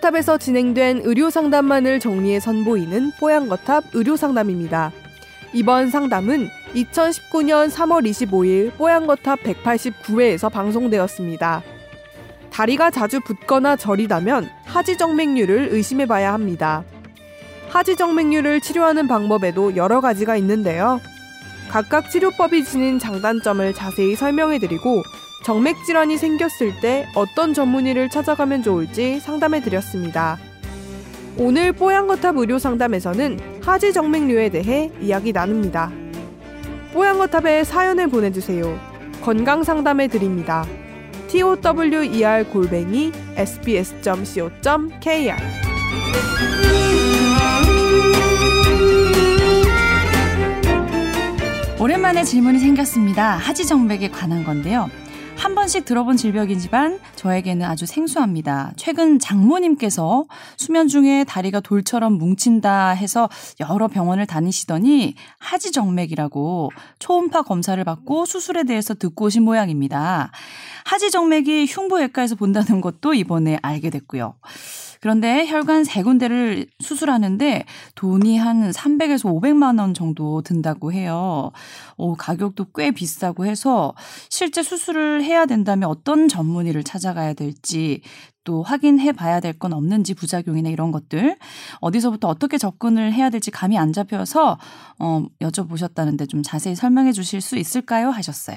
뽀양거탑에서 진행된 의료 상담만을 정리해 선보이는 뽀양거탑 의료 상담입니다. 이번 상담은 2019년 3월 25일 뽀양거탑 189회에서 방송되었습니다. 다리가 자주 붓거나 저리다면 하지정맥류를 의심해 봐야 합니다. 하지정맥류를 치료하는 방법에도 여러 가지가 있는데요. 각각 치료법이 지닌 장단점을 자세히 설명해 드리고 정맥 질환이 생겼을 때 어떤 전문의를 찾아가면 좋을지 상담해 드렸습니다. 오늘 뽀양거탑 의료 상담에서는 하지 정맥류에 대해 이야기 나눕니다. 뽀양거탑에 사연을 보내주세요. 건강 상담해 드립니다. tower 골뱅이 sbs.co.kr 오랜만에 질문이 생겼습니다. 하지정맥에 관한 건데요. 한 번씩 들어본 질병이지만 저에게는 아주 생소합니다. 최근 장모님께서 수면 중에 다리가 돌처럼 뭉친다 해서 여러 병원을 다니시더니 하지정맥이라고 초음파 검사를 받고 수술에 대해서 듣고 오신 모양입니다. 하지정맥이 흉부외과에서 본다는 것도 이번에 알게 됐고요. 그런데 혈관 세 군데를 수술하는데 돈이 한 300에서 500만 원 정도 든다고 해요. 어, 가격도 꽤 비싸고 해서 실제 수술을 해야 된다면 어떤 전문의를 찾아가야 될지 또 확인해 봐야 될 건 없는지 부작용이나 이런 것들 어디서부터 어떻게 접근을 해야 될지 감이 안 잡혀서 어, 여쭤보셨다는데 좀 자세히 설명해 주실 수 있을까요? 하셨어요.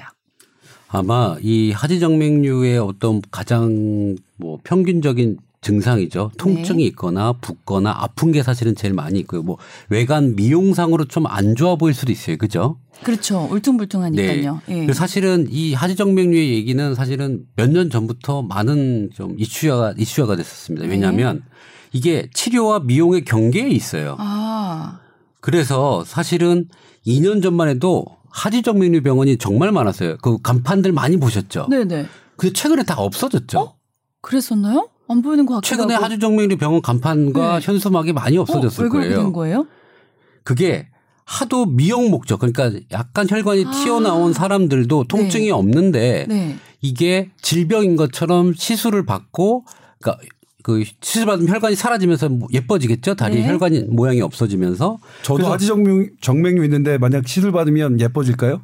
아마 이 하지정맥류의 어떤 가장 뭐 평균적인 증상이죠. 통증이 네. 있거나 붓거나 아픈 게 사실은 제일 많이 있고요. 뭐 외관 미용상으로 좀 안 좋아 보일 수도 있어요. 그죠? 그렇죠. 울퉁불퉁하니까요. 네. 예. 사실은 이 하지정맥류의 얘기는 사실은 몇 년 전부터 많은 좀 이슈화가 이슈화가 됐었습니다. 왜냐하면 네. 이게 치료와 미용의 경계에 있어요. 아. 그래서 사실은 2년 전만 해도 하지정맥류 병원이 정말 많았어요. 그 간판들 많이 보셨죠? 네네. 근데 최근에 다 없어졌죠. 어? 그랬었나요? 안 보이는 것 같기도 최근에 하고. 하주정맥류 병원 간판과 네. 현수막이 많이 없어졌을 어, 거예요. 된 거예요? 그게 하도 미용 목적 그러니까 약간 혈관이 아. 튀어나온 사람들도 통증이 네. 없는데 네. 이게 질병인 것처럼 시술을 받고 그러니까 그 시술 받으면 혈관이 사라지면서 뭐 예뻐지겠죠 다리 네. 혈관이 모양이 없어지면서 저도 하지정맥 정맥류 있는데 만약 시술 받으면 예뻐질까요?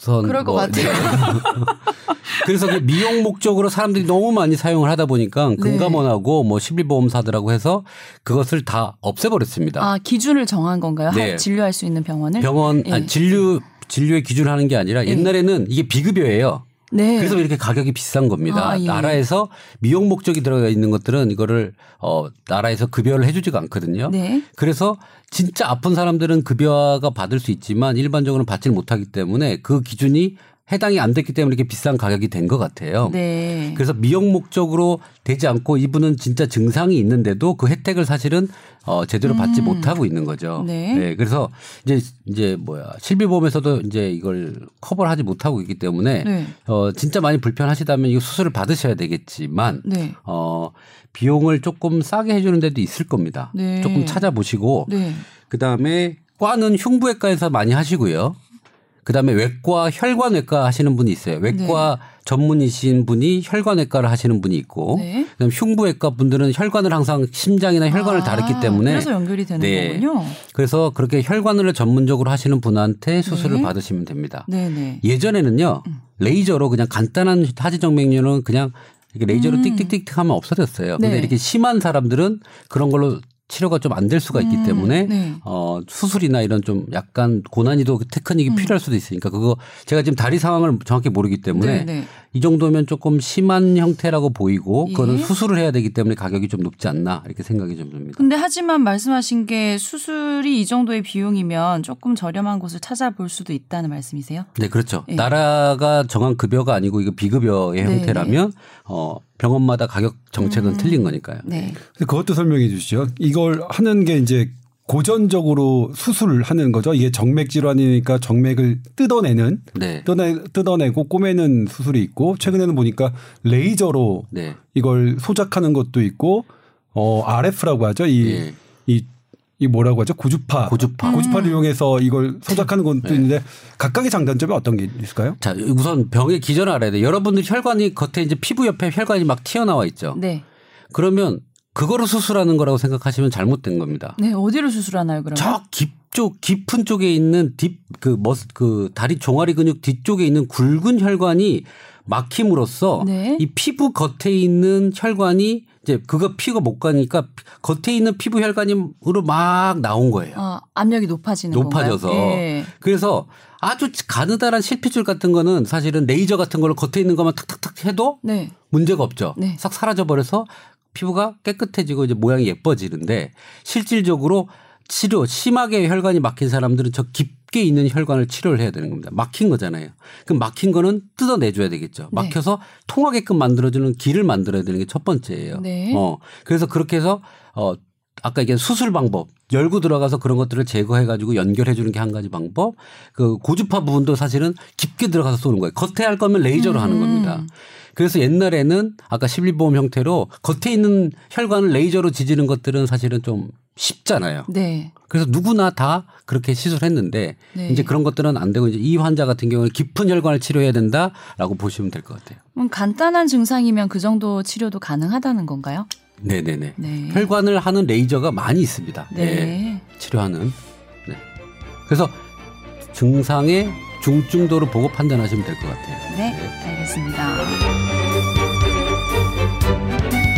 선 그럴 것 뭐, 같아요. 네. 그래서 그 미용 목적으로 사람들이 너무 많이 사용을 하다 보니까 네. 금감원하고 뭐 시빌보험사들하고 해서 그것을 다 없애버렸습니다. 아 기준을 정한 건가요? 네. 진료할 수 있는 병원을? 병원 네. 아니, 진료 진료의 기준을 하는 게 아니라 네. 옛날에는 이게 비급여예요. 네. 그래서 이렇게 가격이 비싼 겁니다. 아, 예. 나라에서 미용 목적이 들어가 있는 것들은 이거를 어 나라에서 급여를 해주지가 않거든요. 네. 그래서 진짜 아픈 사람들은 급여가 받을 수 있지만 일반적으로는 받지를 못하기 때문에 그 기준이 해당이 안 됐기 때문에 이렇게 비싼 가격이 된 것 같아요. 네. 그래서 미용 목적으로 되지 않고 이분은 진짜 증상이 있는데도 그 혜택을 사실은 어 제대로 받지 음. 못하고 있는 거죠. 네. 네. 그래서 이제 이제 뭐야 실비보험에서도 이제 이걸 커버를 하지 못하고 있기 때문에 네. 어 진짜 많이 불편하시다면 이 수술을 받으셔야 되겠지만 네. 어 비용을 조금 싸게 해주는 데도 있을 겁니다. 네. 조금 찾아보시고 네. 그 다음에 과는 흉부외과에서 많이 하시고요. 그다음에 외과 혈관외과 하시는 분이 있어요. 외과 네. 전문이신 분이 혈관외과를 하시는 분이 있고 네. 그다음 흉부외과 분들은 혈관을 항상 심장이나 혈관을 아, 다뤘기 때문에 그래서 연결이 되는 네. 거군요. 그래서 그렇게 혈관을 전문적으로 하시는 분한테 수술을 네. 받으시면 됩니다. 네, 네. 예전에는요 음. 레이저로 그냥 간단한 하지정맥류는 그냥 이렇게 레이저로 음. 띡띡띡 하면 없어졌어요. 근데 네. 이렇게 심한 사람들은 그런 걸로 치료가 좀 안 될 수가 있기 음, 때문에 네. 어 수술이나 이런 좀 약간 고난이도 테크닉이 음. 필요할 수도 있으니까 그거 제가 지금 다리 상황을 정확히 모르기 때문에 네, 네. 이 정도면 조금 심한 형태라고 보이고 예. 그거는 수술을 해야 되기 때문에 가격이 좀 높지 않나 이렇게 생각이 좀 듭니다. 근데 하지만 말씀하신 게 수술이 이 정도의 비용이면 조금 저렴한 곳을 찾아볼 수도 있다는 말씀이세요? 네, 그렇죠. 예. 나라가 정한 급여가 아니고 이거 비급여의 네, 형태라면 네. 어 병원마다 가격 정책은 음. 틀린 거니까요. 네. 그것도 설명해 주시죠. 이걸 하는 게 이제 고전적으로 수술을 하는 거죠. 이게 정맥 질환이니까 정맥을 뜯어내는 네. 뜯어내, 뜯어내고 꼬매는 수술이 있고 최근에는 보니까 레이저로 네. 이걸 소작하는 것도 있고 어 RF라고 하죠. 이 네. 이, 이 뭐라고 하죠? 고주파. 고주파. 고주파를 음. 이용해서 이걸 소작하는 것도 네. 있는데 각각의 장단점이 어떤 게 있을까요? 자, 우선 병의 기전을 알아야 돼. 여러분들 혈관이 겉에 이제 피부 옆에 혈관이 막 튀어나와 있죠. 네. 그러면 그거를 수술하는 거라고 생각하시면 잘못된 겁니다. 네, 어디를 수술하나요, 그러면? 저 깊 쪽 깊은 쪽에 있는 딥그 머스 그 다리 종아리 근육 뒤쪽에 있는 굵은 혈관이 막힘으로써 네. 이 피부 겉에 있는 혈관이 이제 그거 피가 못 가니까 겉에 있는 피부 혈관으로 막 나온 거예요. 아, 압력이 높아지는 높아져서. 네. 그래서 아주 가느다란 실핏줄 같은 거는 사실은 레이저 같은 걸로 겉에 있는 것만 탁탁탁 해도 네. 문제가 없죠. 네. 싹 사라져 버려서 피부가 깨끗해지고 이제 모양이 예뻐지는데 실질적으로 치료 심하게 혈관이 막힌 사람들은 저 깊게 있는 혈관을 치료를 해야 되는 겁니다. 막힌 거잖아요. 그럼 막힌 거는 뜯어내줘야 되겠죠. 네. 막혀서 통하게끔 만들어주는 길을 만들어야 되는 게 첫 번째예요. 네. 어 그래서 그렇게 해서 어 아까 얘기한 수술 방법 열고 들어가서 그런 것들을 제거해 가지고 연결해 주는 게 한 가지 방법. 그 고주파 부분도 사실은 깊게 들어가서 쏘는 거예요. 겉에 할 거면 레이저로 음. 하는 겁니다. 그래서 옛날에는 아까 11보험 형태로 겉에 있는 혈관을 레이저로 지지는 것들은 사실은 좀 쉽잖아요. 네. 그래서 누구나 다 그렇게 시술했는데 네. 이제 그런 것들은 안 되고 이제 이 환자 같은 경우는 깊은 혈관을 치료해야 된다라고 보시면 될 것 같아요. 그럼 간단한 증상이면 그 정도 치료도 가능하다는 건가요? 네네네. 네. 혈관을 하는 레이저가 많이 있습니다. 네. 네. 치료하는. 네. 그래서 증상의 중증도를 보고 판단하시면 될 것 같아요. 네, 알겠습니다. 네.